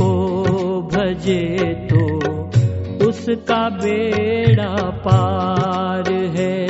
मुझको भजे तो उसका बेड़ा पार है।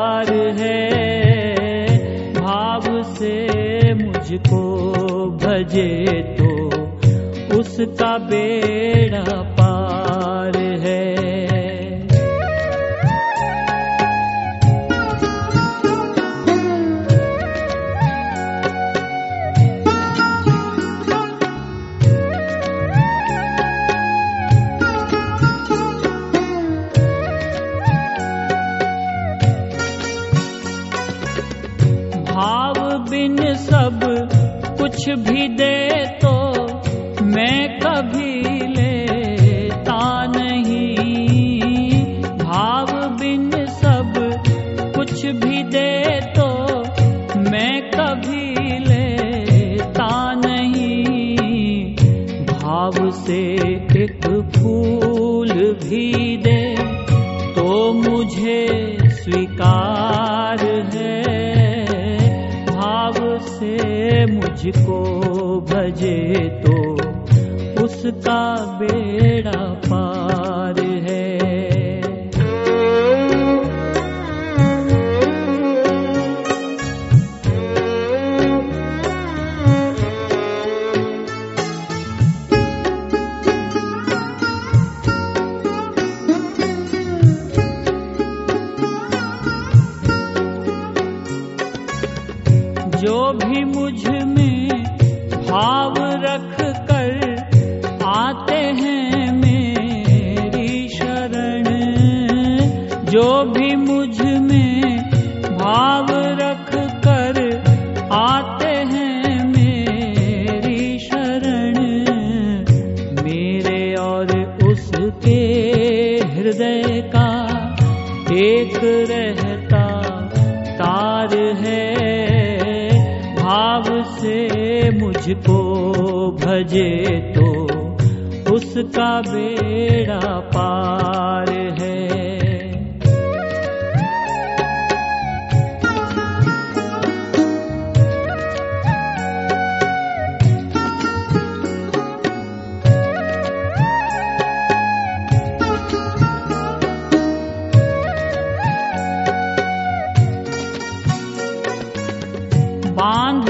मुझको भजे तो उसका बेड़ा भी दे तो मैं कभी लेता नहीं। भाव बिन सब कुछ भी दे तो मैं कभी लेता नहीं। भाव से एक फूल भी दे तो मुझे स्वीकार मुझको भजे तो उसका बेड़ा जो भी मुझमें भाव रख कर आते हैं मेरी शरण। जो भी मुझमें भाव रख कर आते हैं मेरी शरण। मेरे और उसके हृदय का एक रहता मुझको भजे तो उसका बेड़ा पार है। बाँध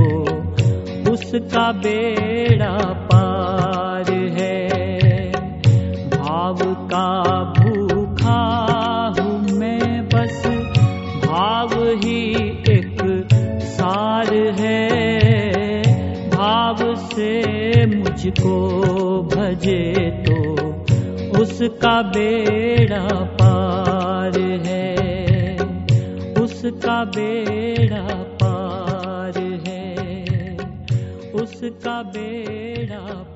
उसका बेड़ा पार है। भाव का भूखा हूँ मैं बस, भाव ही एक सार है। भाव से मुझको भजे तो उसका बेड़ा पार है। उसका बेड़ा पार है उसका बेड़ा